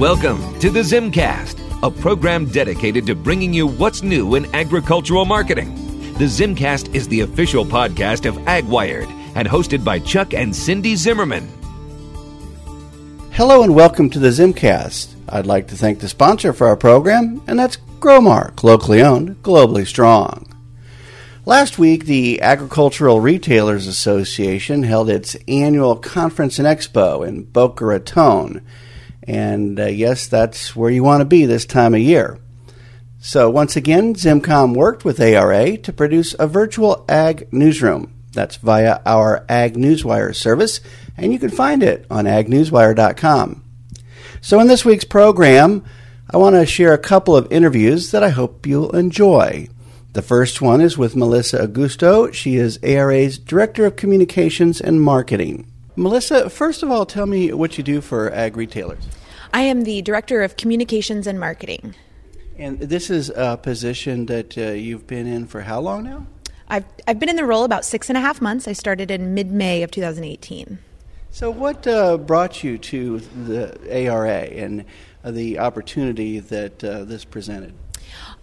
Welcome to the ZimmCast, a program dedicated to bringing you what's new in agricultural marketing. The ZimmCast is the official podcast of AgWired and hosted by Chuck and Cindy Zimmerman. Hello and welcome to the ZimmCast. I'd like to thank the sponsor for our program, and that's Growmark, locally owned, globally strong. Last week, the Agricultural Retailers Association held its annual conference and expo in Boca Raton. And uh, yes, that's where you want to be this time of year. So, once again, ZimmComm worked with ARA to produce a virtual ag newsroom. That's via our AgNewsWire service, and you can find it on agnewswire.com. So, in this week's program, I want to share a couple of interviews that I hope you'll enjoy. The first one is with Melisa Augusto. She is ARA's Director of Communications and Marketing. Melisa, first of all, tell me what you do for ag retailers. I am the Director of Communications and Marketing. And this is a position that uh, you've been in for how long now? I've, I've been in the role about six and a half months. I started in mid May of 2018. So, what uh, brought you to the ARA and uh, the opportunity that uh, this presented?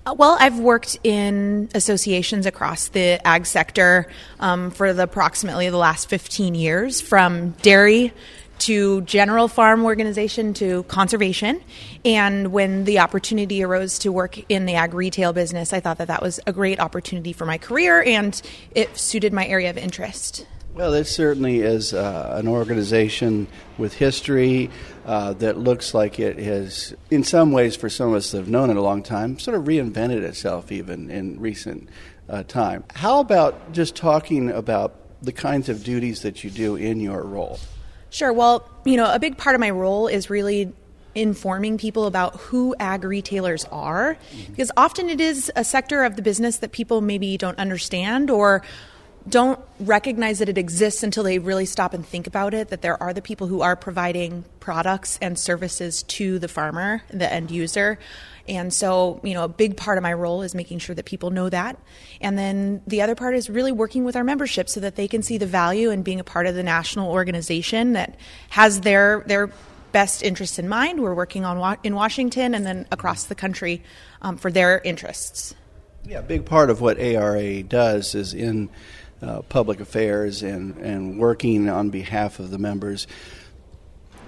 Uh, well, I've worked in associations across the ag sector um, for the approximately the last 15 years, from dairy to general farm organization to conservation. And when the opportunity arose to work in the ag retail business, I thought that that was a great opportunity for my career and it suited my area of interest. Well, this certainly is uh, an organization with history uh, that looks like it has, in some ways, for some of us that have known it a long time, sort of reinvented itself even in recent uh, time. How about just talking about the kinds of duties that you do in your role? Sure. Well, you know, a big part of my role is really informing people about who ag retailers are, mm-hmm. because often it is a sector of the business that people maybe don't understand or don't recognize that it exists until they really stop and think about it that there are the people who are providing products and services to the farmer, the end user. And so, you know, a big part of my role is making sure that people know that. And then the other part is really working with our membership so that they can see the value in being a part of the national organization that has their their best interests in mind. We're working on in Washington and then across the country um, for their interests. Yeah, a big part of what ARA does is in uh, public affairs and, and working on behalf of the members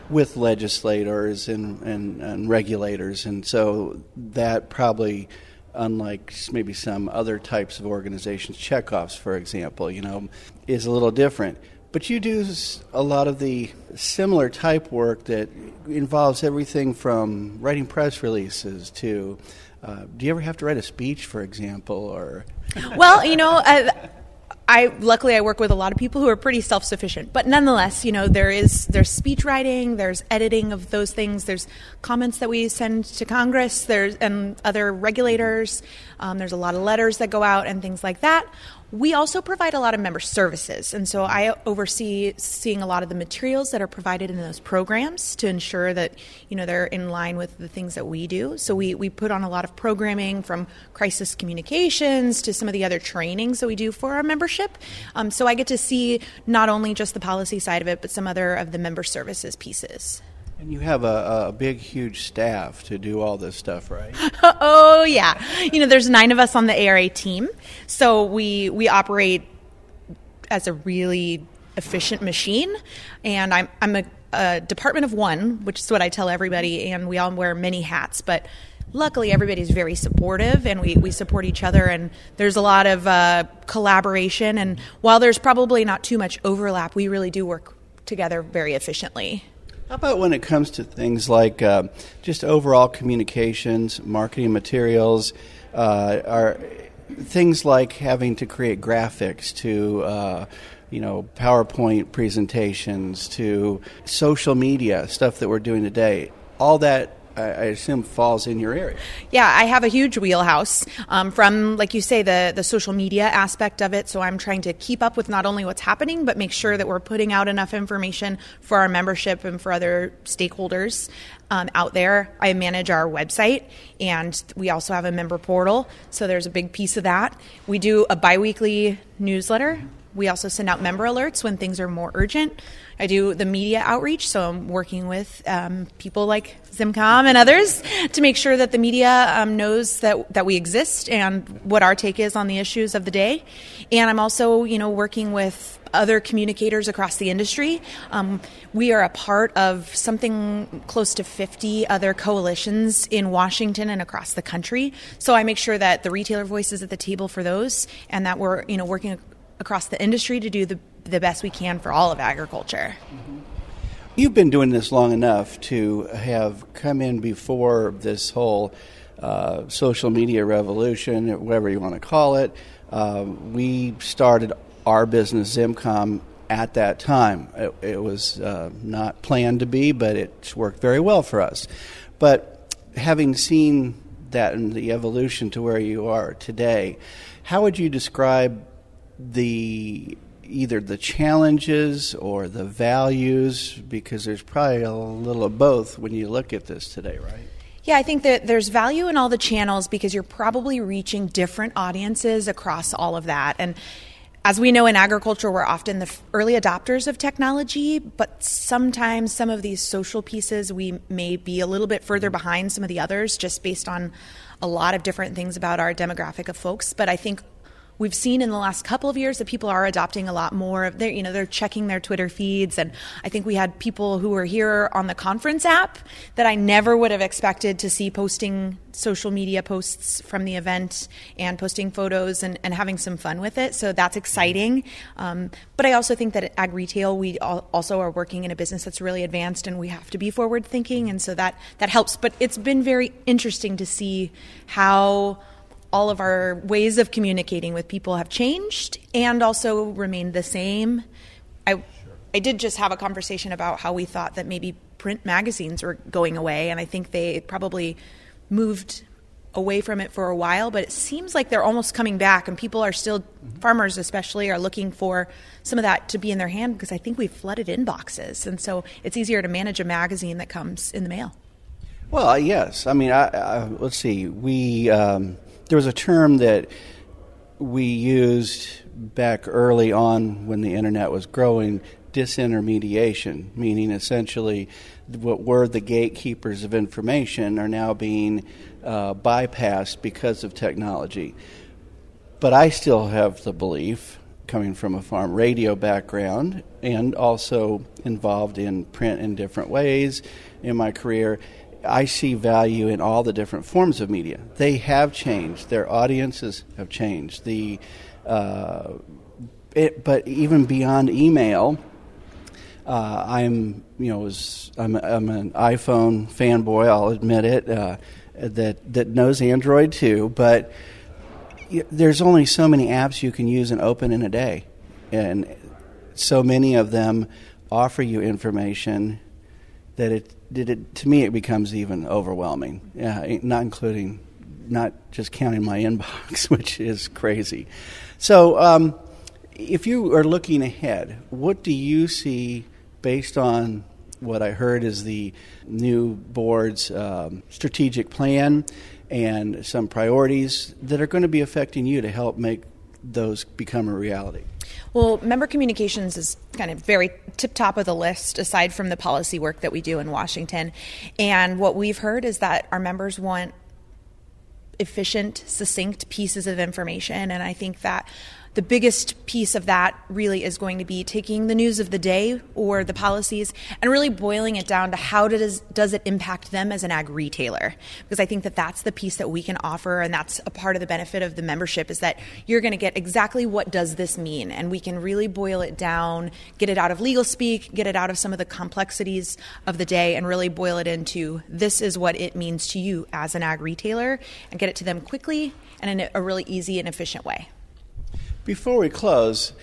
with legislators and, and, and regulators. And so that probably unlike maybe some other types of organizations, checkoffs, for example, you know, is a little different. But you do a lot of the similar type work that involves everything from writing press releases to. Uh, do you ever have to write a speech, for example, or? well, you know, I luckily I work with a lot of people who are pretty self-sufficient, but nonetheless, you know, there is there's speech writing, there's editing of those things, there's comments that we send to Congress, there's and other regulators. Um, there's a lot of letters that go out and things like that. We also provide a lot of member services, and so I oversee seeing a lot of the materials that are provided in those programs to ensure that you know they're in line with the things that we do. So we, we put on a lot of programming from crisis communications to some of the other trainings that we do for our membership. Um, so I get to see not only just the policy side of it, but some other of the member services pieces. And you have a, a, big, huge staff to do all this stuff, right? oh yeah, you know, there's nine of us on the ARA team, so we we operate as a really efficient machine. And I'm I'm a, a department of one, which is what I tell everybody, and we all wear many hats, but luckily everybody's very supportive. And we, we support each other. And there's a lot of uh, collaboration. And while there's probably not too much overlap we really do work together very efficiently how about when it comes to things like uh, just overall communications, marketing materials, uh, are things like having to create graphics to uh, you know PowerPoint presentations to social media stuff that we're doing today. All that I assume falls in your area. Yeah, I have a huge wheelhouse um, from, like you say, the the social media aspect of it. So I'm trying to keep up with not only what's happening, but make sure that we're putting out enough information for our membership and for other stakeholders um, out there. I manage our website, and we also have a member portal. So there's a big piece of that. We do a biweekly newsletter We also send out member alerts when things are more urgent. I do the media outreach, so I'm working with um, people like ZimmComm and others to make sure that the media um, knows that that we exist and what our take is on the issues of the day. And I'm also, you know, working with other communicators across the industry. Um, we are a part of something close to 50 other coalitions in Washington and across the country. So I make sure that the retailer voice is at the table for those, and that we're you know working across the industry to do the the best we can for all of agriculture. Mm-hmm. You've been doing this long enough to have come in before this whole uh, social media revolution, whatever you want to call it. Uh, we started our business, ZimmComm, at that time. It, it was uh, not planned to be, but it's worked very well for us. But having seen that and the evolution to where you are today, how would you describe the either the challenges or the values? Because there's probably a little of both when you look at this today, right? Yeah, I think that there's value in all the channels because you're probably reaching different audiences across all of that. And as we know in agriculture, we're often the early adopters of technology, but sometimes some of these social pieces we may be a little bit further behind some of the others just based on a lot of different things about our demographic of folks. But I think we've seen in the last couple of years that people are adopting a lot more of their, you know, they're checking their Twitter feeds. And I think we had people who were here on the conference app that I never would have expected to see posting social media posts from the event and posting photos and, and having some fun with it. So that's exciting. Um, but I also think that at ag retail, we also are working in a business that's really advanced and we have to be forward thinking. And so that, that helps. But it's been very interesting to see how all of our ways of communicating with people have changed and also remained the same. I I did just have a conversation about how we thought that maybe print magazines were going away, and I think they probably moved away from it for a while, but it seems like they're almost coming back, and people are still, mm-hmm. farmers especially, are looking for some of that to be in their hand because I think we've flooded inboxes, and so it's easier to manage a magazine that comes in the mail. Well, yes. I mean, I, I, let's see. We um, there was a term that we used back early on when the internet was growing disintermediation, meaning essentially what were the gatekeepers of information are now being uh, bypassed because of technology. But I still have the belief, coming from a farm radio background and also involved in print in different ways in my career, I see value in all the different forms of media. They have changed. Their audiences have changed. The uh, it, but even beyond email, uh, I'm you know was, I'm, I'm an iPhone fanboy. I'll admit it. Uh, that that knows Android too, but there's only so many apps you can use and open in a day, and so many of them offer you information that it did it to me it becomes even overwhelming. Yeah, not including not just counting my inbox, which is crazy. So, um, if you are looking ahead, what do you see based on what I heard is the new board's um, strategic plan and some priorities that are going to be affecting you to help make those become a reality? Well, member communications is kind of very tip top of the list aside from the policy work that we do in Washington. And what we've heard is that our members want efficient, succinct pieces of information. And I think that the biggest piece of that really is going to be taking the news of the day or the policies and really boiling it down to how does does it impact them as an ag retailer because I think that that's the piece that we can offer and that's a part of the benefit of the membership is that you're going to get exactly what does this mean and we can really boil it down get it out of legal speak get it out of some of the complexities of the day and really boil it into this is what it means to you as an ag retailer and get it to them quickly and in a really easy and efficient way. Before we close,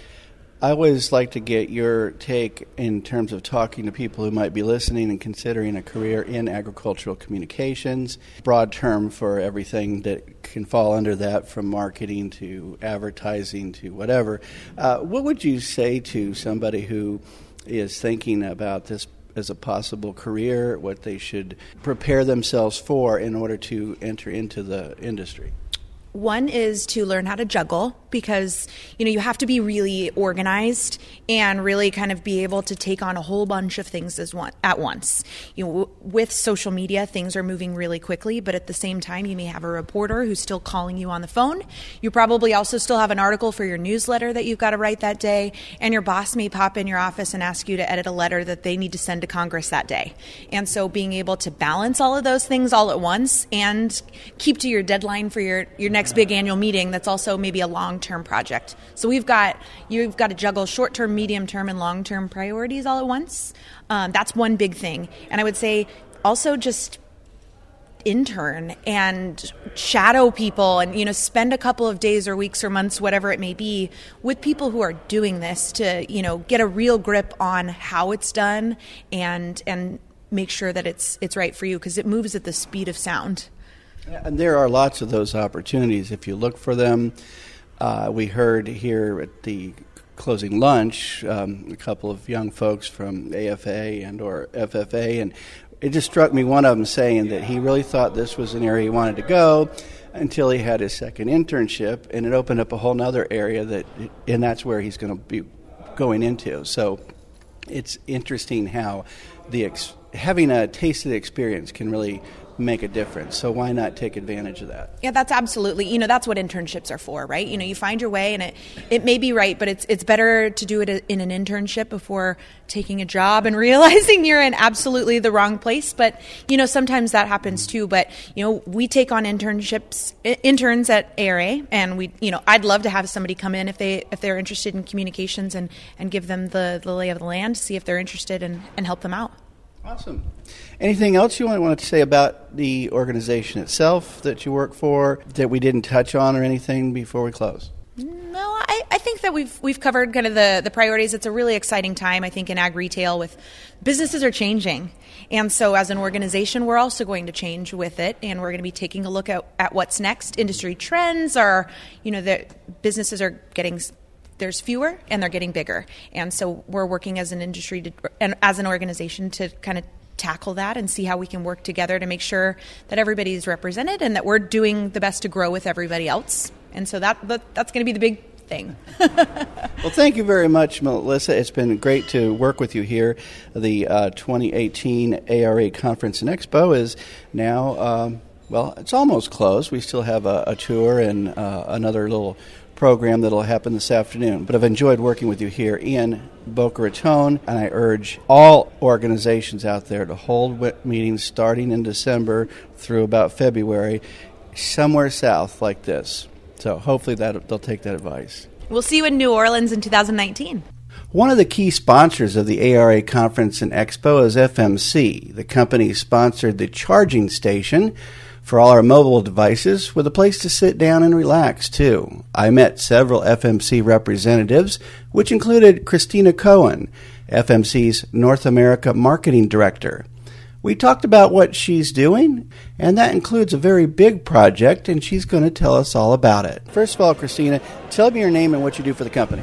I always like to get your take in terms of talking to people who might be listening and considering a career in agricultural communications. Broad term for everything that can fall under that, from marketing to advertising to whatever. Uh, what would you say to somebody who is thinking about this as a possible career, what they should prepare themselves for in order to enter into the industry? One is to learn how to juggle because you know you have to be really organized and really kind of be able to take on a whole bunch of things as one at once. You know, w- with social media, things are moving really quickly, but at the same time, you may have a reporter who's still calling you on the phone. You probably also still have an article for your newsletter that you've got to write that day, and your boss may pop in your office and ask you to edit a letter that they need to send to Congress that day. And so, being able to balance all of those things all at once and keep to your deadline for your your next big annual meeting that's also maybe a long term project. So we've got you've got to juggle short term, medium term, and long term priorities all at once. Um, that's one big thing, and I would say also just intern and shadow people and you know spend a couple of days or weeks or months whatever it may be with people who are doing this to you know get a real grip on how it's done and and make sure that it's it's right for you because it moves at the speed of sound and there are lots of those opportunities if you look for them uh, we heard here at the closing lunch um, a couple of young folks from AFA and or FFA and it just struck me one of them saying that he really thought this was an area he wanted to go until he had his second internship and it opened up a whole other area that and that's where he's going to be going into. So it's interesting how the ex- having a tasted experience can really make a difference. So why not take advantage of that? Yeah, that's absolutely. You know, that's what internships are for, right? You know, you find your way, and it it may be right, but it's it's better to do it in an internship before taking a job and realizing you're in absolutely the wrong place. But you know, sometimes that happens too. But you know, we take on internships interns at ARA, and we you know, I'd love to have somebody come in if they if they're interested in communications and and give them the the lay of the land, see if they're interested, and and help them out. Awesome. Anything else you want to say about the organization itself that you work for that we didn't touch on or anything before we close? No, I, I, think that we've we've covered kind of the, the priorities. It's a really exciting time, I think, in ag retail with businesses are changing. And so as an organization, we're also going to change with it and we're going to be taking a look at, at what's next. Industry trends are, you know, the businesses are getting there's fewer and they're getting bigger. And so we're working as an industry to, and as an organization to kind of tackle that and see how we can work together to make sure that everybody's represented and that we're doing the best to grow with everybody else. And so that, that that's going to be the big thing. well, thank you very much, Melisa. It's been great to work with you here. The uh, 2018 ARA Conference and Expo is now, um, well, it's almost closed. We still have a, a tour and uh, another little program that'll happen this afternoon. But I've enjoyed working with you here in Boca Raton, and I urge all organizations out there to hold meetings starting in December through about February somewhere south like this. So hopefully that they'll take that advice. We'll see you in New Orleans in 2019. One of the key sponsors of the ARA Conference and Expo is FMC. The company sponsored the charging station for all our mobile devices with a place to sit down and relax, too. I met several FMC representatives, which included Christina Coen, FMC's North America Marketing Director. We talked about what she's doing, and that includes a very big project, and she's going to tell us all about it. First of all, Christina, tell me your name and what you do for the company.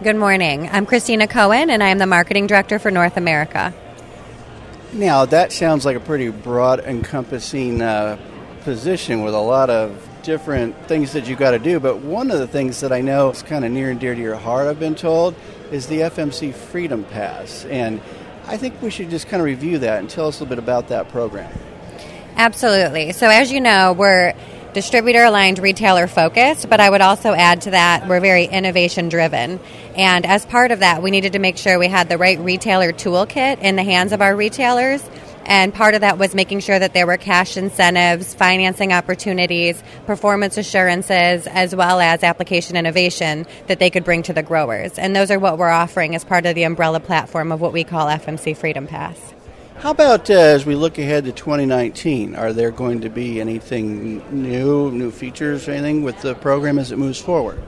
Good morning. I'm Christina Coen, and I am the Marketing Director for North America. Now, that sounds like a pretty broad, encompassing uh, position with a lot of different things that you've got to do. But one of the things that I know is kind of near and dear to your heart, I've been told, is the FMC Freedom Pass. And I think we should just kind of review that and tell us a little bit about that program. Absolutely. So, as you know, we're distributor aligned, retailer focused, but I would also add to that we're very innovation driven. And as part of that, we needed to make sure we had the right retailer toolkit in the hands of our retailers. And part of that was making sure that there were cash incentives, financing opportunities, performance assurances, as well as application innovation that they could bring to the growers. And those are what we're offering as part of the umbrella platform of what we call FMC Freedom Pass. How about uh, as we look ahead to 2019? Are there going to be anything new, new features anything with the program as it moves forward?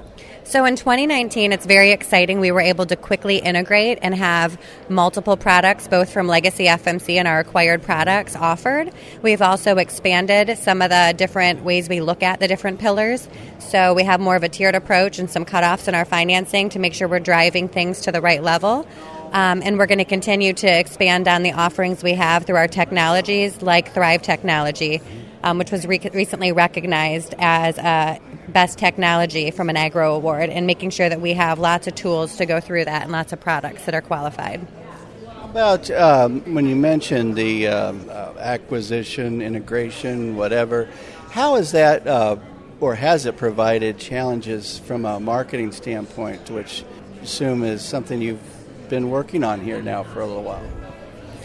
So in 2019, it's very exciting. We were able to quickly integrate and have multiple products, both from Legacy FMC and our acquired products, offered. We've also expanded some of the different ways we look at the different pillars. So we have more of a tiered approach and some cutoffs in our financing to make sure we're driving things to the right level. Um, and we're going to continue to expand on the offerings we have through our technologies like Thrive Technology, um, which was re- recently recognized as a best technology from an Agrow award and making sure that we have lots of tools to go through that and lots of products that are qualified. About um, when you mentioned the um, uh, acquisition, integration, whatever, how is that, uh, or has it provided challenges from a marketing standpoint, which I assume is something you've been working on here now for a little while?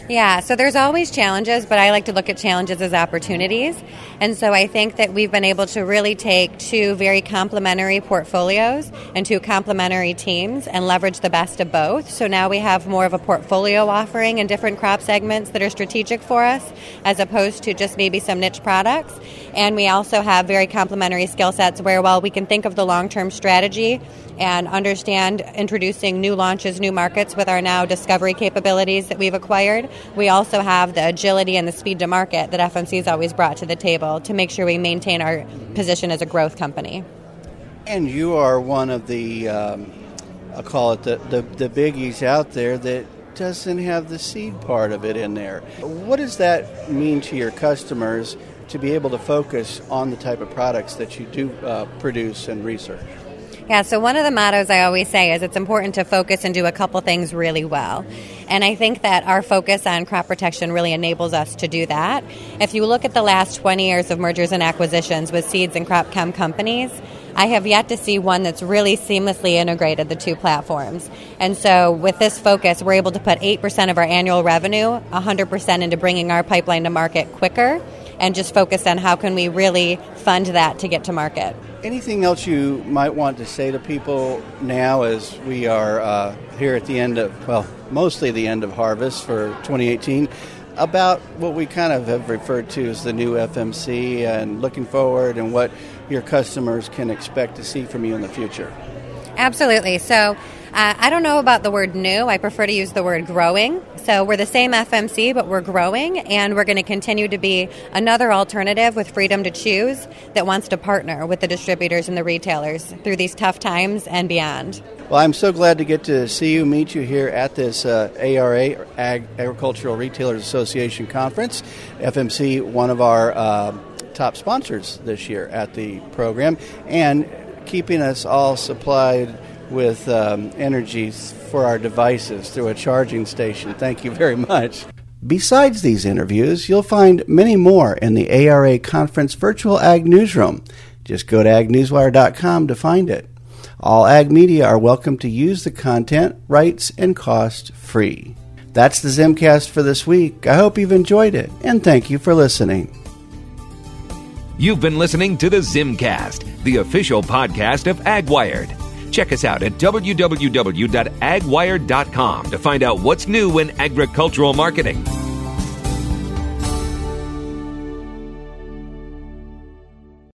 Yeah, so there's always challenges, but I like to look at challenges as opportunities. And so I think that we've been able to really take two very complementary portfolios and two complementary teams and leverage the best of both. So now we have more of a portfolio offering in different crop segments that are strategic for us, as opposed to just maybe some niche products. And we also have very complementary skill sets where, while we can think of the long term strategy, and understand introducing new launches, new markets with our now discovery capabilities that we've acquired. We also have the agility and the speed to market that FMC has always brought to the table to make sure we maintain our position as a growth company. And you are one of the, um, I'll call it the, the, the biggies out there that doesn't have the seed part of it in there. What does that mean to your customers to be able to focus on the type of products that you do uh, produce and research? Yeah, so one of the mottos I always say is it's important to focus and do a couple things really well. And I think that our focus on crop protection really enables us to do that. If you look at the last 20 years of mergers and acquisitions with seeds and crop chem companies, I have yet to see one that's really seamlessly integrated the two platforms. And so, with this focus, we're able to put 8% of our annual revenue 100% into bringing our pipeline to market quicker and just focus on how can we really fund that to get to market. Anything else you might want to say to people now as we are uh, here at the end of, well, mostly the end of harvest for 2018? About what we kind of have referred to as the new FMC and looking forward and what your customers can expect to see from you in the future. Absolutely. So, uh, I don't know about the word new. I prefer to use the word growing. So, we're the same FMC, but we're growing, and we're going to continue to be another alternative with freedom to choose that wants to partner with the distributors and the retailers through these tough times and beyond. Well, I'm so glad to get to see you, meet you here at this uh, ARA, Ag- Agricultural Retailers Association conference. FMC, one of our uh, top sponsors this year at the program, and keeping us all supplied with um, energy for our devices through a charging station. Thank you very much. Besides these interviews, you'll find many more in the ARA Conference Virtual Ag Newsroom. Just go to agnewswire.com to find it. All ag media are welcome to use the content, rights, and cost free. That's the ZimmCast for this week. I hope you've enjoyed it, and thank you for listening. You've been listening to the ZimmCast, the official podcast of AgWired. Check us out at www.agwired.com to find out what's new in agricultural marketing.